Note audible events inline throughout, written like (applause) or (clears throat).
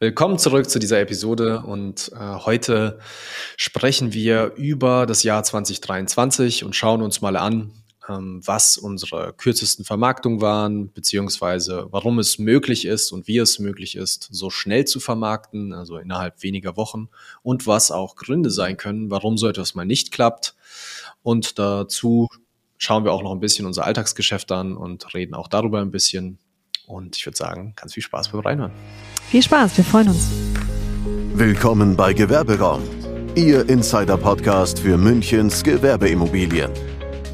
Willkommen zurück zu dieser Episode und äh, heute sprechen wir über das Jahr 2023 und schauen uns mal an, ähm, was unsere kürzesten Vermarktungen waren, beziehungsweise warum es möglich ist und wie es möglich ist, so schnell zu vermarkten, also innerhalb weniger Wochen und was auch Gründe sein können, warum so etwas mal nicht klappt. Und dazu schauen wir auch noch ein bisschen unser Alltagsgeschäft an und reden auch darüber ein bisschen. Und ich würde sagen, ganz viel Spaß beim Reinhören. Viel Spaß, wir freuen uns. Willkommen bei Gewerberaum, Ihr Insider-Podcast für Münchens Gewerbeimmobilien.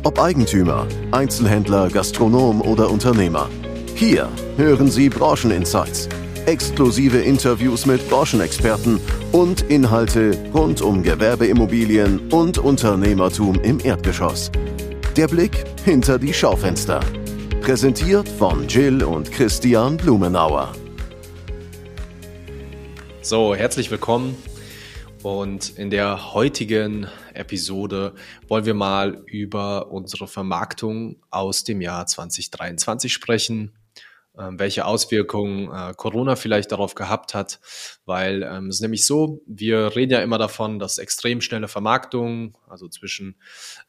Ob Eigentümer, Einzelhändler, Gastronom oder Unternehmer. Hier hören Sie Brancheninsights, exklusive Interviews mit Branchenexperten und Inhalte rund um Gewerbeimmobilien und Unternehmertum im Erdgeschoss. Der Blick hinter die Schaufenster. Präsentiert von Jill und Christian Blumenauer. So, herzlich willkommen. Und in der heutigen Episode wollen wir mal über unsere Vermarktung aus dem Jahr 2023 sprechen, welche Auswirkungen äh, Corona vielleicht darauf gehabt hat, weil ähm, es ist nämlich so, wir reden ja immer davon, dass extrem schnelle Vermarktungen, also zwischen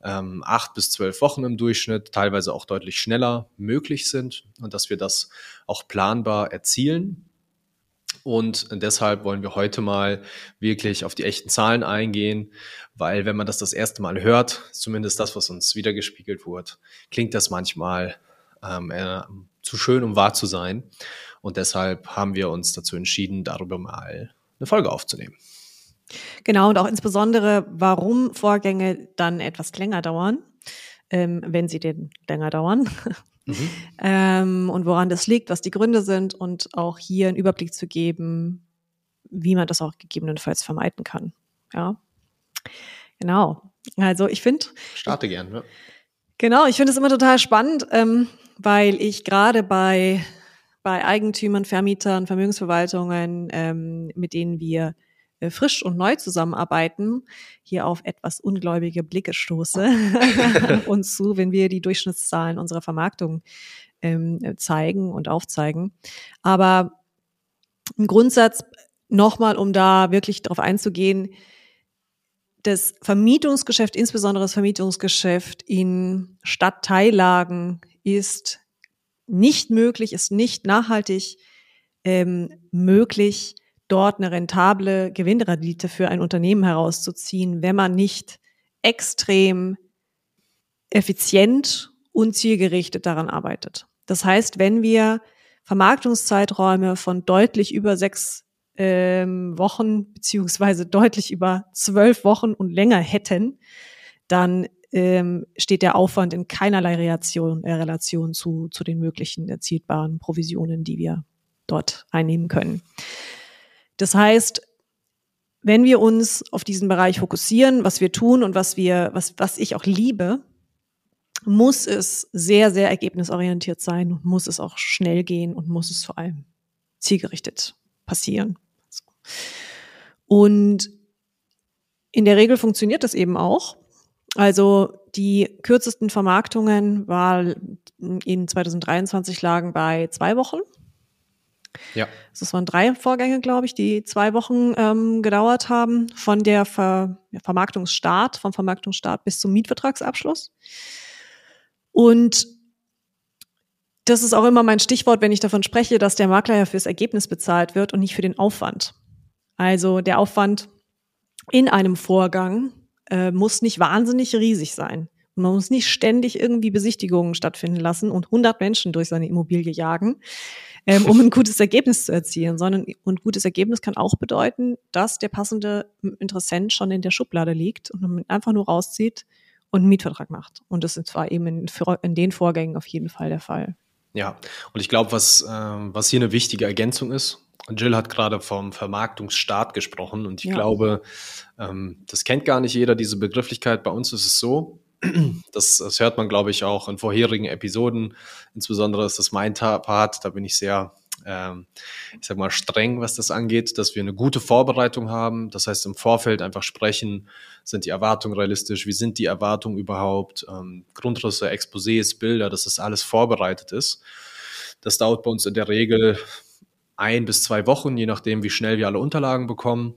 ähm, acht bis zwölf Wochen im Durchschnitt, teilweise auch deutlich schneller möglich sind und dass wir das auch planbar erzielen. Und deshalb wollen wir heute mal wirklich auf die echten Zahlen eingehen, weil wenn man das das erste Mal hört, zumindest das, was uns wiedergespiegelt wurde, klingt das manchmal ähm, äh, zu schön, um wahr zu sein. Und deshalb haben wir uns dazu entschieden, darüber mal eine Folge aufzunehmen. Genau, und auch insbesondere, warum Vorgänge dann etwas länger dauern, ähm, wenn sie denn länger dauern. Mhm. (laughs) Ähm, und woran das liegt, was die Gründe sind und auch hier einen Überblick zu geben, wie man das auch gegebenenfalls vermeiden kann. Ja, genau. Also ich finde. Starte gern. Ja. Genau, ich finde es immer total spannend, ähm, weil ich gerade bei bei Eigentümern, Vermietern, Vermögensverwaltungen, ähm, mit denen wir äh, frisch und neu zusammenarbeiten, hier auf etwas ungläubige Blicke stoße (laughs) uns zu, wenn wir die Durchschnittszahlen unserer Vermarktung ähm, zeigen und aufzeigen. Aber im Grundsatz nochmal, um da wirklich darauf einzugehen, das Vermietungsgeschäft, insbesondere das Vermietungsgeschäft in Stadtteillagen ist nicht möglich, ist nicht nachhaltig ähm, möglich, dort eine rentable Gewinnrendite für ein Unternehmen herauszuziehen, wenn man nicht extrem effizient und zielgerichtet daran arbeitet. Das heißt, wenn wir Vermarktungszeiträume von deutlich über sechs ähm, Wochen beziehungsweise deutlich über zwölf Wochen und länger hätten, dann ähm, steht der Aufwand in keinerlei Relation, äh, Relation zu, zu den möglichen erzielbaren Provisionen, die wir dort einnehmen können. Das heißt, wenn wir uns auf diesen Bereich fokussieren, was wir tun und was wir, was, was ich auch liebe, muss es sehr, sehr ergebnisorientiert sein und muss es auch schnell gehen und muss es vor allem zielgerichtet passieren. Und in der Regel funktioniert das eben auch. Also die kürzesten Vermarktungen war in 2023 lagen bei zwei Wochen. Ja. Das waren drei Vorgänge, glaube ich, die zwei Wochen ähm, gedauert haben, von der Ver Vermarktungsstart, vom Vermarktungsstart bis zum Mietvertragsabschluss. Und das ist auch immer mein Stichwort, wenn ich davon spreche, dass der Makler ja fürs Ergebnis bezahlt wird und nicht für den Aufwand. Also der Aufwand in einem Vorgang äh, muss nicht wahnsinnig riesig sein. Und man muss nicht ständig irgendwie Besichtigungen stattfinden lassen und 100 Menschen durch seine Immobilie jagen, ähm, um ein (laughs) gutes Ergebnis zu erzielen, sondern und gutes Ergebnis kann auch bedeuten, dass der passende Interessent schon in der Schublade liegt und man einfach nur rauszieht und einen Mietvertrag macht. Und das ist zwar eben in, in den Vorgängen auf jeden Fall der Fall. Ja, und ich glaube, was, äh, was hier eine wichtige Ergänzung ist, Jill hat gerade vom Vermarktungsstart gesprochen und ich ja. glaube, ähm, das kennt gar nicht jeder, diese Begrifflichkeit. Bei uns ist es so, (clears throat) das, das hört man, glaube ich, auch in vorherigen Episoden. Insbesondere ist das mein Part, da bin ich sehr, ähm, ich sag mal, streng, was das angeht, dass wir eine gute Vorbereitung haben. Das heißt, im Vorfeld einfach sprechen, sind die Erwartungen realistisch, wie sind die Erwartungen überhaupt, ähm, Grundrisse, Exposés, Bilder, dass das alles vorbereitet ist. Das dauert bei uns in der Regel ein bis zwei Wochen, je nachdem, wie schnell wir alle Unterlagen bekommen.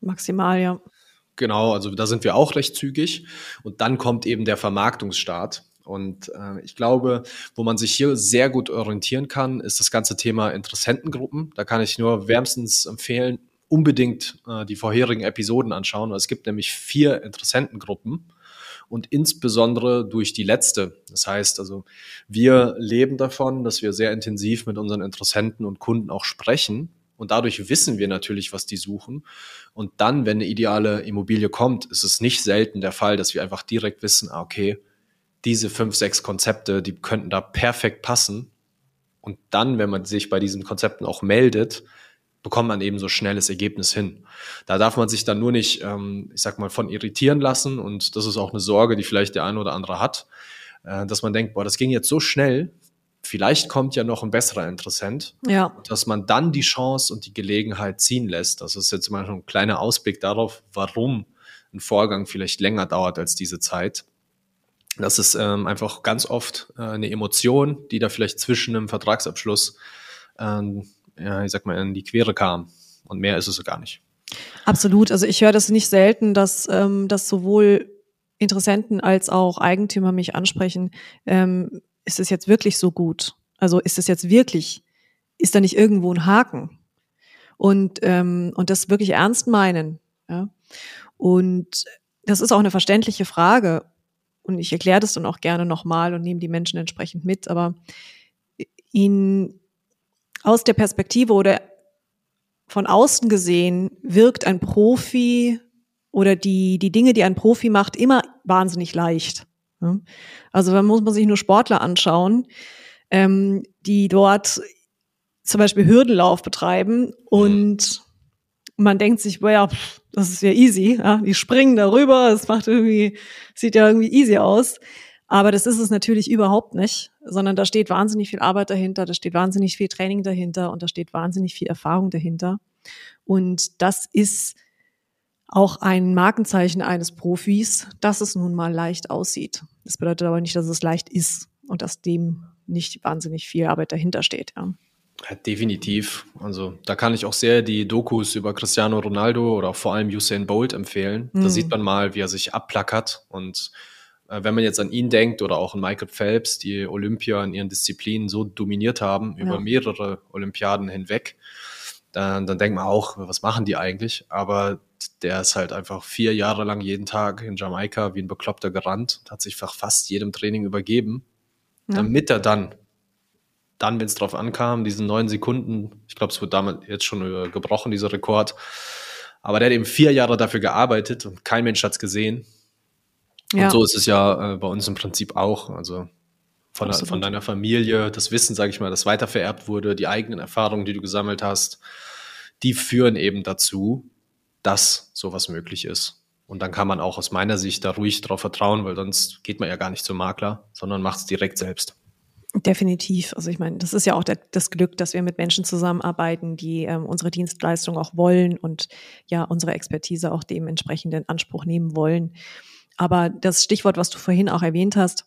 Maximal, ja. Genau, also da sind wir auch recht zügig. Und dann kommt eben der Vermarktungsstart. Und äh, ich glaube, wo man sich hier sehr gut orientieren kann, ist das ganze Thema Interessentengruppen. Da kann ich nur wärmstens empfehlen, unbedingt äh, die vorherigen Episoden anschauen. Es gibt nämlich vier Interessentengruppen und insbesondere durch die letzte. Das heißt also, wir leben davon, dass wir sehr intensiv mit unseren Interessenten und Kunden auch sprechen. Und dadurch wissen wir natürlich, was die suchen. Und dann, wenn eine ideale Immobilie kommt, ist es nicht selten der Fall, dass wir einfach direkt wissen, ah, okay, diese fünf, sechs Konzepte, die könnten da perfekt passen. Und dann, wenn man sich bei diesen Konzepten auch meldet, bekommt man eben so schnelles Ergebnis hin. Da darf man sich dann nur nicht, ähm, ich sag mal, von irritieren lassen. Und das ist auch eine Sorge, die vielleicht der eine oder andere hat, äh, dass man denkt, boah, das ging jetzt so schnell, vielleicht kommt ja noch ein besserer Interessent. Ja. Dass man dann die Chance und die Gelegenheit ziehen lässt. Das ist jetzt mal ein kleiner Ausblick darauf, warum ein Vorgang vielleicht länger dauert als diese Zeit. Das ist ähm, einfach ganz oft äh, eine Emotion, die da vielleicht zwischen einem Vertragsabschluss ähm, ja, ich sag mal, in die Quere kam. Und mehr ist es gar nicht. Absolut. Also ich höre das nicht selten, dass, ähm, dass sowohl Interessenten als auch Eigentümer mich ansprechen, ähm, ist es jetzt wirklich so gut? Also ist es jetzt wirklich, ist da nicht irgendwo ein Haken? Und, ähm, und das wirklich ernst meinen. Ja? Und das ist auch eine verständliche Frage. Und ich erkläre das dann auch gerne nochmal und nehme die Menschen entsprechend mit. Aber ihnen aus der Perspektive oder von außen gesehen wirkt ein Profi oder die, die Dinge, die ein Profi macht, immer wahnsinnig leicht. Also da muss man sich nur Sportler anschauen, ähm, die dort zum Beispiel Hürdenlauf betreiben und man denkt sich, ja, das ist ja easy, ja, die springen darüber, es macht irgendwie, sieht ja irgendwie easy aus. Aber das ist es natürlich überhaupt nicht, sondern da steht wahnsinnig viel Arbeit dahinter, da steht wahnsinnig viel Training dahinter und da steht wahnsinnig viel Erfahrung dahinter. Und das ist auch ein Markenzeichen eines Profis, dass es nun mal leicht aussieht. Das bedeutet aber nicht, dass es leicht ist und dass dem nicht wahnsinnig viel Arbeit dahinter steht. Ja. Ja, definitiv. Also da kann ich auch sehr die Dokus über Cristiano Ronaldo oder vor allem Usain Bolt empfehlen. Mhm. Da sieht man mal, wie er sich abplackert und wenn man jetzt an ihn denkt oder auch an Michael Phelps, die Olympia in ihren Disziplinen so dominiert haben, ja. über mehrere Olympiaden hinweg, dann, dann denkt man auch, was machen die eigentlich? Aber der ist halt einfach vier Jahre lang jeden Tag in Jamaika wie ein Bekloppter gerannt und hat sich fast jedem Training übergeben, ja. damit er dann, dann, wenn es drauf ankam, diesen neun Sekunden, ich glaube, es wird damit jetzt schon äh, gebrochen, dieser Rekord, aber der hat eben vier Jahre dafür gearbeitet und kein Mensch hat es gesehen. Ja. Und so ist es ja äh, bei uns im Prinzip auch. Also von, von deiner Familie, das Wissen, sage ich mal, das weitervererbt wurde, die eigenen Erfahrungen, die du gesammelt hast, die führen eben dazu, dass sowas möglich ist. Und dann kann man auch aus meiner Sicht da ruhig drauf vertrauen, weil sonst geht man ja gar nicht zum Makler, sondern macht es direkt selbst. Definitiv. Also ich meine, das ist ja auch der, das Glück, dass wir mit Menschen zusammenarbeiten, die ähm, unsere Dienstleistung auch wollen und ja unsere Expertise auch dementsprechend in Anspruch nehmen wollen. Aber das Stichwort, was du vorhin auch erwähnt hast,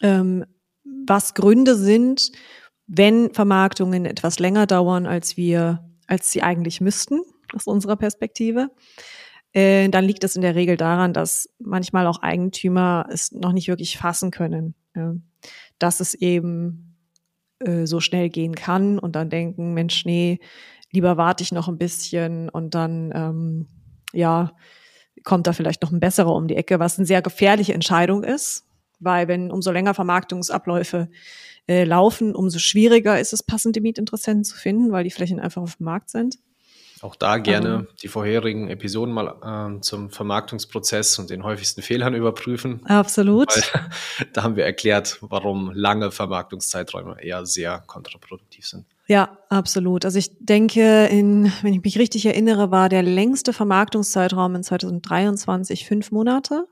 ähm, was Gründe sind, wenn Vermarktungen etwas länger dauern, als wir, als sie eigentlich müssten, aus unserer Perspektive, äh, dann liegt es in der Regel daran, dass manchmal auch Eigentümer es noch nicht wirklich fassen können, äh, dass es eben äh, so schnell gehen kann und dann denken, Mensch, nee, lieber warte ich noch ein bisschen und dann, ähm, ja, kommt da vielleicht noch ein besserer um die Ecke, was eine sehr gefährliche Entscheidung ist, weil wenn umso länger Vermarktungsabläufe äh, laufen, umso schwieriger ist es, passende Mietinteressenten zu finden, weil die Flächen einfach auf dem Markt sind. Auch da gerne ähm, die vorherigen Episoden mal äh, zum Vermarktungsprozess und den häufigsten Fehlern überprüfen. Absolut. Weil, (laughs) da haben wir erklärt, warum lange Vermarktungszeiträume eher sehr kontraproduktiv sind. Ja, absolut. Also ich denke, in, wenn ich mich richtig erinnere, war der längste Vermarktungszeitraum in 2023 fünf Monate.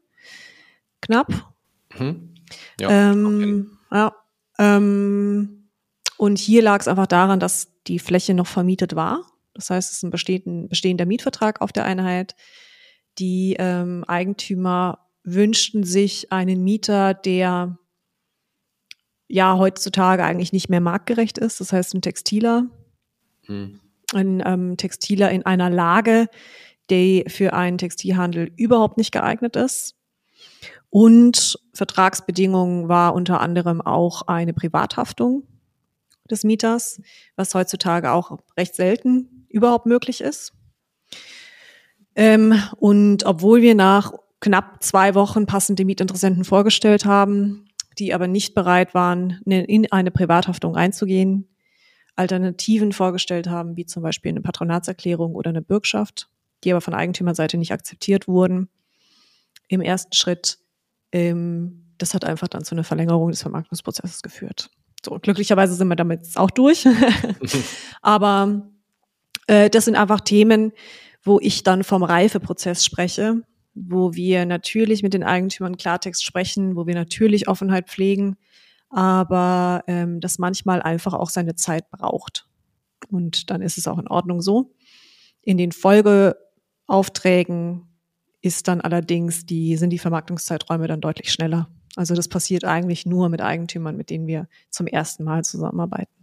Knapp. Mhm. Ja, ähm, ja ähm, und hier lag es einfach daran, dass die Fläche noch vermietet war das heißt, es ist ein bestehender, bestehender Mietvertrag auf der Einheit. Die ähm, Eigentümer wünschten sich einen Mieter, der ja heutzutage eigentlich nicht mehr marktgerecht ist. Das heißt, ein Textiler, Hm. Ein ähm, Textiler in einer Lage, die für einen Textilhandel überhaupt nicht geeignet ist. Und Vertragsbedingungen war unter anderem auch eine Privathaftung des Mieters, was heutzutage auch recht selten überhaupt möglich ist. Ähm, und obwohl wir nach knapp zwei Wochen passende Mietinteressenten vorgestellt haben, die aber nicht bereit waren, in eine Privathaftung einzugehen, Alternativen vorgestellt haben, wie zum Beispiel eine Patronatserklärung oder eine Bürgschaft, die aber von Eigentümerseite nicht akzeptiert wurden. Im ersten Schritt, ähm, das hat einfach dann zu einer Verlängerung des Vermarktungsprozesses geführt. So, glücklicherweise sind wir damit jetzt auch durch. (laughs) aber äh, das sind einfach Themen, wo ich dann vom Reifeprozess spreche, wo wir natürlich mit den Eigentümern Klartext sprechen, wo wir natürlich Offenheit pflegen, aber ähm, das manchmal einfach auch seine Zeit braucht. Und dann ist es auch in Ordnung so. In den Folgeaufträgen ist dann allerdings die, sind die Vermarktungszeiträume dann deutlich schneller. Also das passiert eigentlich nur mit Eigentümern, mit denen wir zum ersten Mal zusammenarbeiten.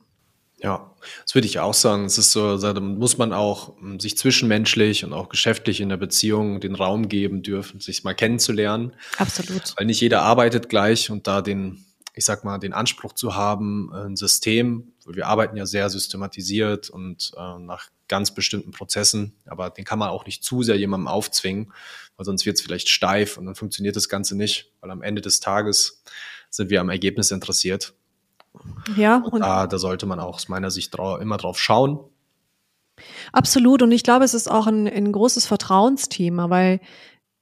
Ja, das würde ich auch sagen. Es ist so, da muss man auch hm, sich zwischenmenschlich und auch geschäftlich in der Beziehung den Raum geben dürfen, sich mal kennenzulernen. Absolut. Weil nicht jeder arbeitet gleich und da den, ich sag mal, den Anspruch zu haben, ein System, wir arbeiten ja sehr systematisiert und äh, nach ganz bestimmten Prozessen, aber den kann man auch nicht zu sehr jemandem aufzwingen, weil sonst wird es vielleicht steif und dann funktioniert das Ganze nicht, weil am Ende des Tages sind wir am Ergebnis interessiert. Ja, und, und da, da sollte man auch aus meiner Sicht drau immer drauf schauen. Absolut. Und ich glaube, es ist auch ein, ein großes Vertrauensthema, weil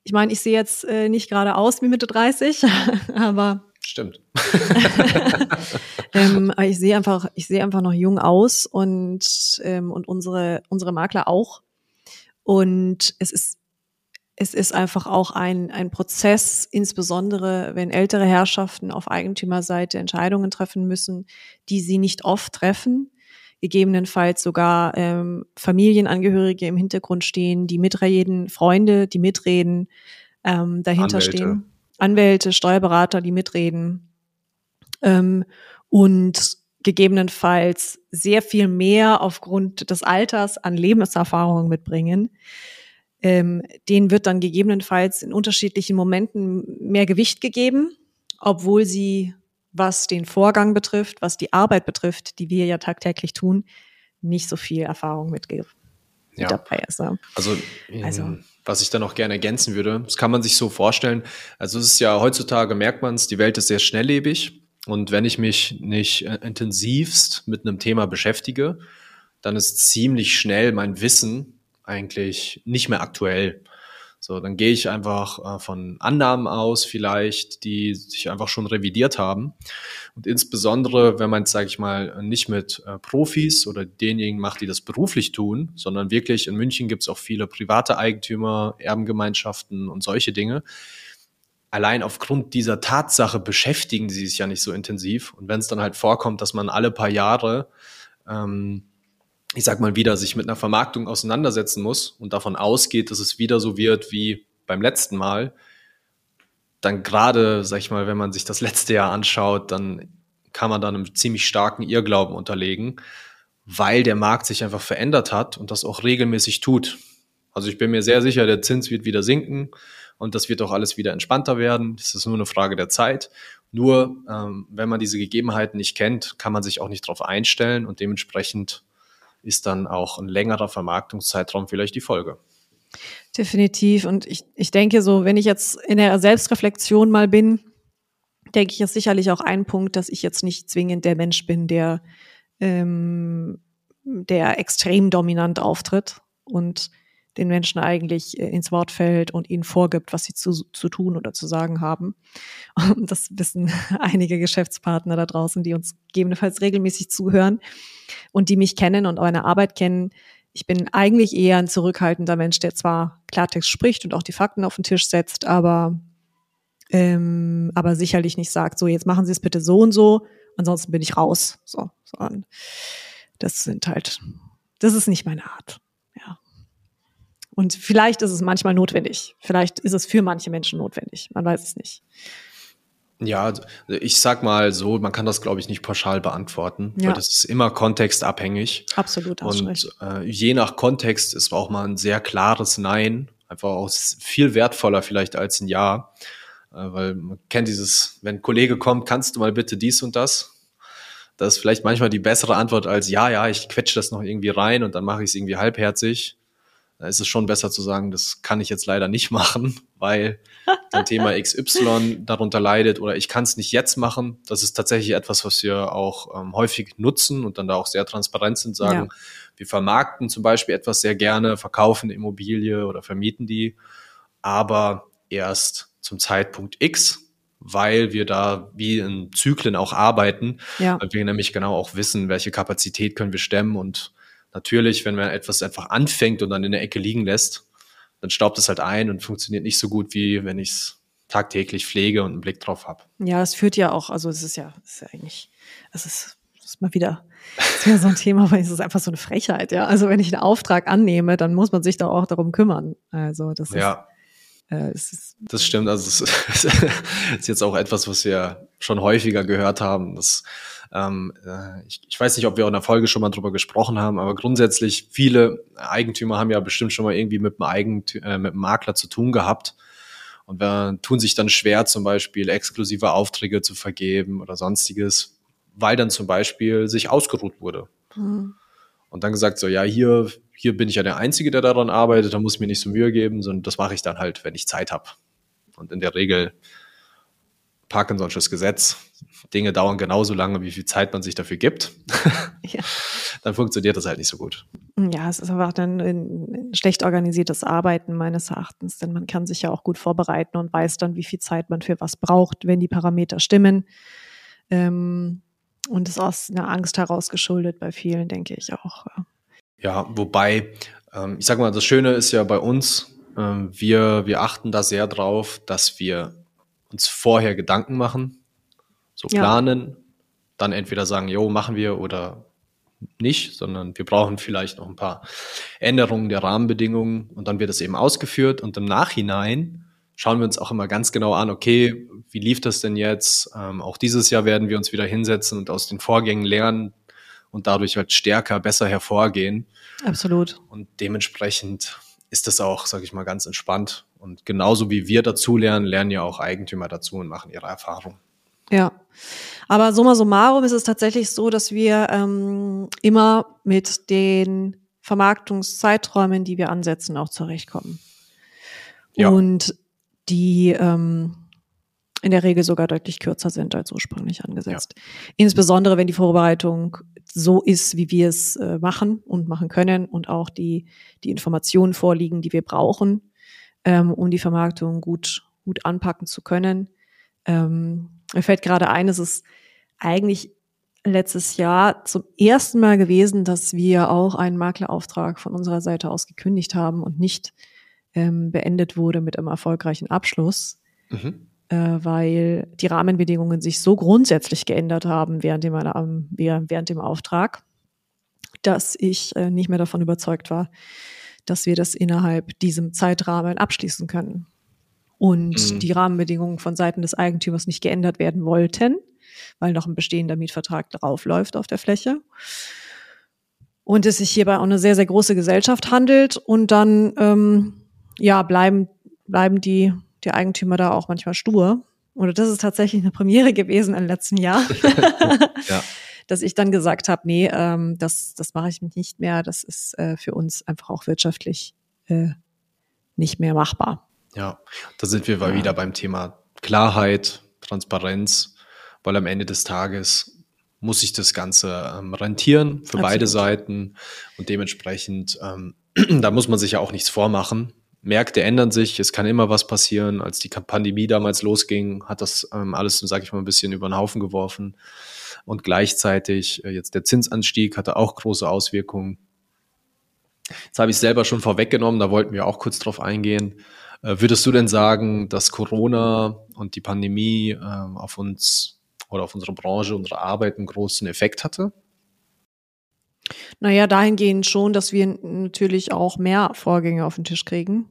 ich meine, ich sehe jetzt äh, nicht gerade aus wie Mitte 30, (laughs) aber Stimmt. (laughs) ähm, ich sehe einfach, ich sehe einfach noch jung aus und ähm, und unsere unsere Makler auch. Und es ist es ist einfach auch ein, ein Prozess, insbesondere wenn ältere Herrschaften auf Eigentümerseite Entscheidungen treffen müssen, die sie nicht oft treffen, gegebenenfalls sogar ähm, Familienangehörige im Hintergrund stehen, die mitreden, Freunde, die mitreden, ähm, dahinter Anwälte. stehen, Anwälte, Steuerberater, die mitreden. Ähm, und gegebenenfalls sehr viel mehr aufgrund des Alters an Lebenserfahrung mitbringen ähm, denen wird dann gegebenenfalls in unterschiedlichen Momenten mehr Gewicht gegeben, obwohl sie, was den Vorgang betrifft, was die Arbeit betrifft, die wir ja tagtäglich tun, nicht so viel Erfahrung mitgeben. Ja. dabei ist. Ja. Also, also ähm, was ich dann noch gerne ergänzen würde, das kann man sich so vorstellen. Also es ist ja heutzutage merkt man es, die Welt ist sehr schnelllebig und wenn ich mich nicht äh, intensivst mit einem Thema beschäftige, dann ist ziemlich schnell mein Wissen eigentlich nicht mehr aktuell. So, dann gehe ich einfach äh, von Annahmen aus, vielleicht, die sich einfach schon revidiert haben. Und insbesondere, wenn man, sage ich mal, nicht mit äh, Profis oder denjenigen macht, die das beruflich tun, sondern wirklich in München gibt es auch viele private Eigentümer, Erbengemeinschaften und solche Dinge. Allein aufgrund dieser Tatsache beschäftigen sie sich ja nicht so intensiv. Und wenn es dann halt vorkommt, dass man alle paar Jahre ähm, ich sag mal wieder, sich mit einer Vermarktung auseinandersetzen muss und davon ausgeht, dass es wieder so wird wie beim letzten Mal, dann gerade, sag ich mal, wenn man sich das letzte Jahr anschaut, dann kann man dann einem ziemlich starken Irrglauben unterlegen, weil der Markt sich einfach verändert hat und das auch regelmäßig tut. Also ich bin mir sehr sicher, der Zins wird wieder sinken und das wird auch alles wieder entspannter werden. Das ist nur eine Frage der Zeit. Nur ähm, wenn man diese Gegebenheiten nicht kennt, kann man sich auch nicht darauf einstellen und dementsprechend ist dann auch ein längerer Vermarktungszeitraum vielleicht die Folge. Definitiv. Und ich, ich denke so, wenn ich jetzt in der Selbstreflexion mal bin, denke ich, ist sicherlich auch ein Punkt, dass ich jetzt nicht zwingend der Mensch bin, der, ähm, der extrem dominant auftritt und den Menschen eigentlich äh, ins Wort fällt und ihnen vorgibt, was sie zu, zu tun oder zu sagen haben. Und (laughs) das wissen (laughs) einige Geschäftspartner da draußen, die uns gegebenenfalls regelmäßig zuhören und die mich kennen und meine Arbeit kennen. Ich bin eigentlich eher ein zurückhaltender Mensch, der zwar Klartext spricht und auch die Fakten auf den Tisch setzt, aber, ähm, aber sicherlich nicht sagt, so jetzt machen Sie es bitte so und so, ansonsten bin ich raus. So, sondern das sind halt, das ist nicht meine Art. Und vielleicht ist es manchmal notwendig. Vielleicht ist es für manche Menschen notwendig. Man weiß es nicht. Ja, also, ich sag mal so, man kann das, glaube ich, nicht pauschal beantworten, Ja. weil das ist immer kontextabhängig. Absolut, Und äh, je nach Kontext ist auch mal ein sehr klares Nein, einfach auch viel wertvoller vielleicht als ein Ja. Äh, weil man kennt dieses, wenn ein Kollege kommt, kannst du mal bitte dies und das? Das ist vielleicht manchmal die bessere Antwort als ja, ja, ich quetsche das noch irgendwie rein und dann mache ich es irgendwie halbherzig. Da ist es schon besser zu sagen, das kann ich jetzt leider nicht (laughs) machen, weil ein Thema (laughs) XY darunter leidet oder ich kann es nicht jetzt machen. Das ist tatsächlich etwas, was wir auch ähm, häufig nutzen und dann da auch sehr transparent sind, sagen, wir vermarkten zum Beispiel etwas sehr gerne, verkaufen eine Immobilie oder vermieten die, aber erst zum Zeitpunkt X, weil wir da wie in Zyklen auch arbeiten, Ja, weil wir nämlich genau auch wissen, welche Kapazität können wir stemmen und natürlich, wenn man etwas einfach anfängt und dann in der Ecke liegen lässt, dann staubt es halt ein und funktioniert nicht so gut, wie wenn ich es tagtäglich pflege und einen Blick drauf habe. ja, das führt ja auch, also es ist ja, es ist ja eigentlich, es ist, es ist mal wieder, es ist ja so ein Thema, weil es ist einfach so eine Frechheit, ja. Also wenn ich einen Auftrag annehme, dann muss man sich da auch darum kümmern. Also das ist, Ja, äh, es ist das stimmt. Also es (laughs) ist jetzt auch etwas, was wir schon häufiger gehört haben. Das, ähm, äh, ich, ich weiß nicht, ob wir auch in der Folge schon mal drüber gesprochen haben, aber grundsätzlich viele Eigentümer haben ja bestimmt schon mal irgendwie mit dem, Eigentü äh, mit dem Makler zu tun gehabt. Und wir tun sich dann schwer, zum Beispiel exklusive Aufträge zu vergeben oder sonstiges, weil dann zum Beispiel sich ausgeruht wurde. hm, Und dann gesagt, so, ja, hier, hier bin ich ja der Einzige, der daran arbeitet, da muss ich mir nicht so Mühe geben, sondern das mache ich dann halt, wenn ich Zeit habe. Und in der Regel Parkinson'sches Gesetz, Dinge dauern genauso lange, wie viel Zeit man sich dafür gibt. (laughs) ja. dann funktioniert das halt nicht so gut. Ja, es ist einfach dann ein schlecht organisiertes Arbeiten meines Erachtens, denn man kann sich ja auch gut vorbereiten und weiß dann, wie viel Zeit man für was braucht, wenn die Parameter stimmen. Ähm, und ist aus einer Angst heraus geschuldet bei vielen, denke ich auch. ja. Ja, wobei, ähm, ich sag mal, das Schöne ist ja bei uns, ähm, wir, wir achten da sehr drauf, dass wir uns vorher Gedanken machen, so Ja. planen, dann entweder sagen, jo, machen wir oder nicht, sondern wir brauchen vielleicht noch ein paar Änderungen der Rahmenbedingungen und dann wird es eben ausgeführt und im Nachhinein schauen wir uns auch immer ganz genau an, okay, wie lief das denn jetzt? Ähm, auch dieses Jahr werden wir uns wieder hinsetzen und aus den Vorgängen lernen und dadurch halt stärker, besser hervorgehen. Absolut. Und dementsprechend ist das auch, sage ich mal, ganz entspannt. Und genauso wie wir dazulernen, lernen ja auch Eigentümer dazu und machen ihre Erfahrung. Ja. Aber summa summarum ist es tatsächlich so, dass wir ähm, immer mit den Vermarktungszeiträumen, die wir ansetzen, auch zurechtkommen. Ja. Und die ähm, in der Regel sogar deutlich kürzer sind als ursprünglich angesetzt. Insbesondere wenn die Vorbereitung so ist, wie wir es äh, machen und machen können und auch die, die Informationen vorliegen, die wir brauchen, ähm, um die Vermarktung gut, gut anpacken zu können. Ähm, mir fällt gerade ein, es ist eigentlich letztes Jahr zum ersten Mal gewesen, dass wir auch einen Maklerauftrag von unserer Seite aus gekündigt haben und nicht ähm, beendet wurde mit einem erfolgreichen Abschluss, Mhm. Äh, weil die Rahmenbedingungen sich so grundsätzlich geändert haben während dem, ähm, während dem Auftrag, dass ich äh, nicht mehr davon überzeugt war, dass wir das innerhalb diesem Zeitrahmen abschließen können. Und Mhm. die Rahmenbedingungen von Seiten des Eigentümers nicht geändert werden wollten, weil noch ein bestehender Mietvertrag draufläuft auf der Fläche. Und es sich hierbei auch eine sehr, sehr große Gesellschaft handelt. Und dann ähm, ja, bleiben, bleiben die, die Eigentümer da auch manchmal stur. Oder das ist tatsächlich eine Premiere gewesen im letzten Jahr. (laughs) Ja. (laughs) Dass ich dann gesagt habe, nee, ähm, das, das mache ich nicht mehr. Das ist äh, für uns einfach auch wirtschaftlich äh, nicht mehr machbar. Ja, da sind wir mal Ja. wieder beim Thema Klarheit, Transparenz, weil am Ende des Tages muss sich das Ganze ähm, rentieren für beide Absolut. Seiten und dementsprechend, ähm, (clears throat) da muss man sich ja auch nichts vormachen. Märkte ändern sich, es kann immer was passieren. Als die Pandemie damals losging, hat das ähm, alles, sage ich mal, ein bisschen über den Haufen geworfen. Und gleichzeitig äh, jetzt der Zinsanstieg hatte auch große Auswirkungen. Jetzt habe ich es selber schon vorweggenommen, da wollten wir auch kurz drauf eingehen. Äh, würdest du denn sagen, dass Corona und die Pandemie ähm, auf uns oder auf unsere Branche, unsere Arbeit einen großen Effekt hatte? Naja, dahingehend schon, dass wir natürlich auch mehr Vorgänge auf den Tisch kriegen.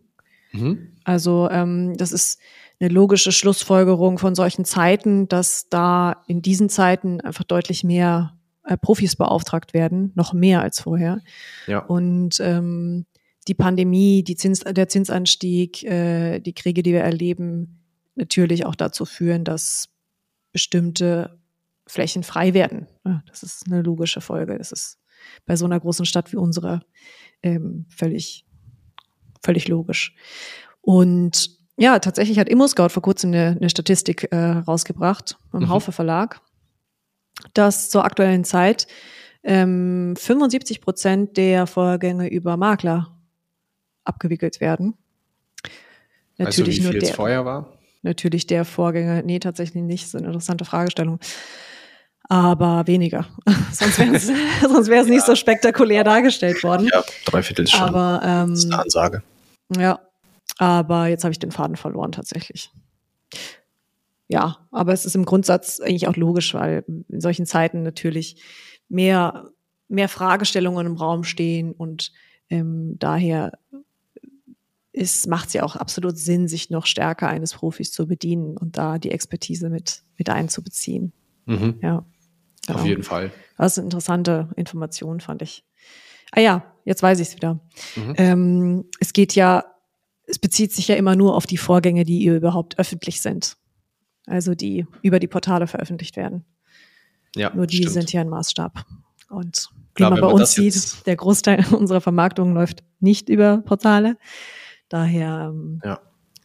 Mhm. Also ähm, das ist eine logische Schlussfolgerung von solchen Zeiten, dass da in diesen Zeiten einfach deutlich mehr äh, Profis beauftragt werden, noch mehr als vorher. Ja. Und ähm, die Pandemie, die Zins, der Zinsanstieg, äh, die Kriege, die wir erleben, natürlich auch dazu führen, dass bestimmte Flächen frei werden. Ja, das ist eine logische Folge. Das ist bei so einer großen Stadt wie unserer ähm, völlig, völlig logisch. Und ja, tatsächlich hat ImmoScout vor kurzem eine, eine Statistik äh, rausgebracht im mhm. Haufe Verlag, dass zur aktuellen Zeit ähm, 75 Prozent der Vorgänge über Makler abgewickelt werden. Natürlich du, wie viel nur der, vorher war? Natürlich der Vorgänger, nee, tatsächlich nicht. Das ist eine interessante Fragestellung. Aber weniger. (laughs) sonst wäre es (laughs) sonst wär's nicht so spektakulär dargestellt worden. Ja, drei Viertel schon. Aber, ähm, das ist eine Ansage. Ja, aber jetzt habe ich den Faden verloren tatsächlich. Ja, aber es ist im Grundsatz eigentlich auch logisch, weil in solchen Zeiten natürlich mehr, mehr Fragestellungen im Raum stehen und ähm, daher macht es ja auch absolut Sinn, sich noch stärker eines Profis zu bedienen und da die Expertise mit, mit einzubeziehen. Mhm. Ja. Genau. Auf jeden Fall. Das ist eine interessante Information, fand ich. Ah ja, jetzt weiß ich es wieder. Mhm. Ähm, es geht ja, es bezieht sich ja immer nur auf die Vorgänge, die überhaupt öffentlich sind. Also die über die Portale veröffentlicht werden. Ja, nur die stimmt. sind ja ein Maßstab. Und wie Klar, man bei man uns sieht, der Großteil (laughs) unserer Vermarktung läuft nicht über Portale. Daher ähm, ja.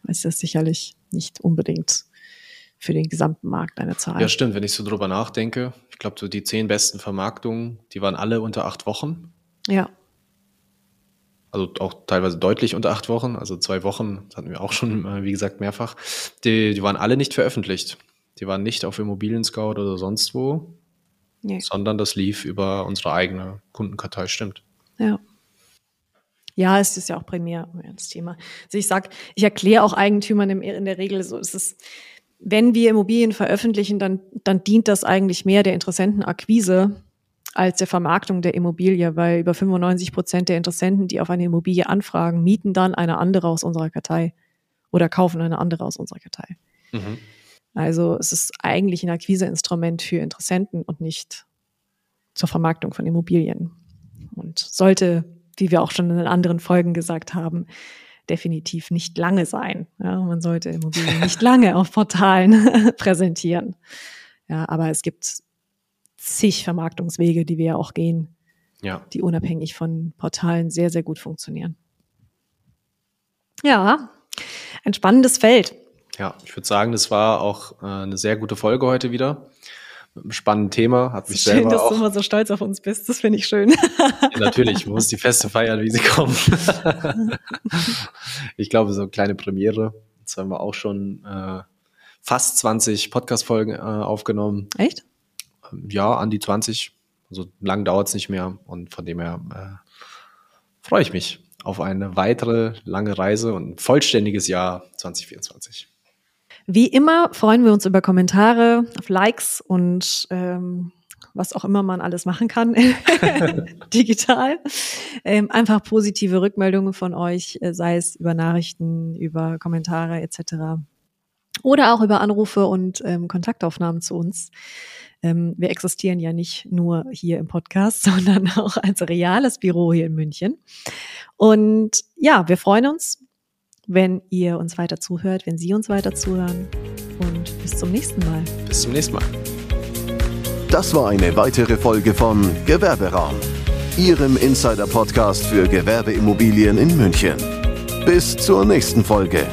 ist das sicherlich nicht unbedingt für den gesamten Markt eine Zahl. Ja, stimmt. Wenn ich so drüber nachdenke, ich glaube, so die zehn besten Vermarktungen, die waren alle unter acht Wochen. Ja. Also auch teilweise deutlich unter acht Wochen, also zwei Wochen, das hatten wir auch schon, äh, wie gesagt, mehrfach. Die, die waren alle nicht veröffentlicht. Die waren nicht auf Immobilien Scout oder sonst wo, nee. sondern das lief über unsere eigene Kundenkartei, stimmt. Ja. Ja, es ist ja auch primär das Thema. Also ich sag, ich erkläre auch Eigentümern in der Regel so, es ist, wenn wir Immobilien veröffentlichen, dann, dann dient das eigentlich mehr der Interessentenakquise als der Vermarktung der Immobilie, weil über 95 Prozent der Interessenten, die auf eine Immobilie anfragen, mieten dann eine andere aus unserer Kartei oder kaufen eine andere aus unserer Kartei. Mhm. Also es ist eigentlich ein Akquiseinstrument für Interessenten und nicht zur Vermarktung von Immobilien. Und sollte wie wir auch schon in anderen Folgen gesagt haben, definitiv nicht lange sein. Ja, man sollte Immobilien nicht (laughs) lange auf Portalen (laughs) präsentieren. Ja, aber es gibt zig Vermarktungswege, die wir ja auch gehen, ja. die unabhängig von Portalen sehr, sehr gut funktionieren. Ja, ein spannendes Feld. Ja, ich würde sagen, das war auch äh, eine sehr gute Folge heute wieder spannendes Thema. Hat mich schön, selber dass auch, du immer so stolz auf uns bist. Das finde ich schön. Ja, natürlich, man muss die Feste feiern, wie sie kommen. (laughs) ich glaube, so eine kleine Premiere. Jetzt haben wir auch schon äh, fast 20 Podcast-Folgen äh, aufgenommen. Echt? Ja, an die 20. Also lang dauert es nicht mehr. Und von dem her äh, freue ich mich auf eine weitere lange Reise und ein vollständiges Jahr 2024. Wie immer freuen wir uns über Kommentare, auf Likes und ähm, was auch immer man alles machen kann (laughs) digital. Ähm, einfach positive Rückmeldungen von euch, äh, sei es über Nachrichten, über Kommentare etc. Oder auch über Anrufe und ähm, Kontaktaufnahmen zu uns. Ähm, wir existieren ja nicht nur hier im Podcast, (laughs) sondern auch als reales Büro hier in München. Und ja, wir freuen uns, wenn ihr uns weiter zuhört, wenn Sie uns weiter zuhören. Und bis zum nächsten Mal. Bis zum nächsten Mal. Das war eine weitere Folge von Gewerberaum, Ihrem Insider-Podcast für Gewerbeimmobilien in München. Bis zur nächsten Folge.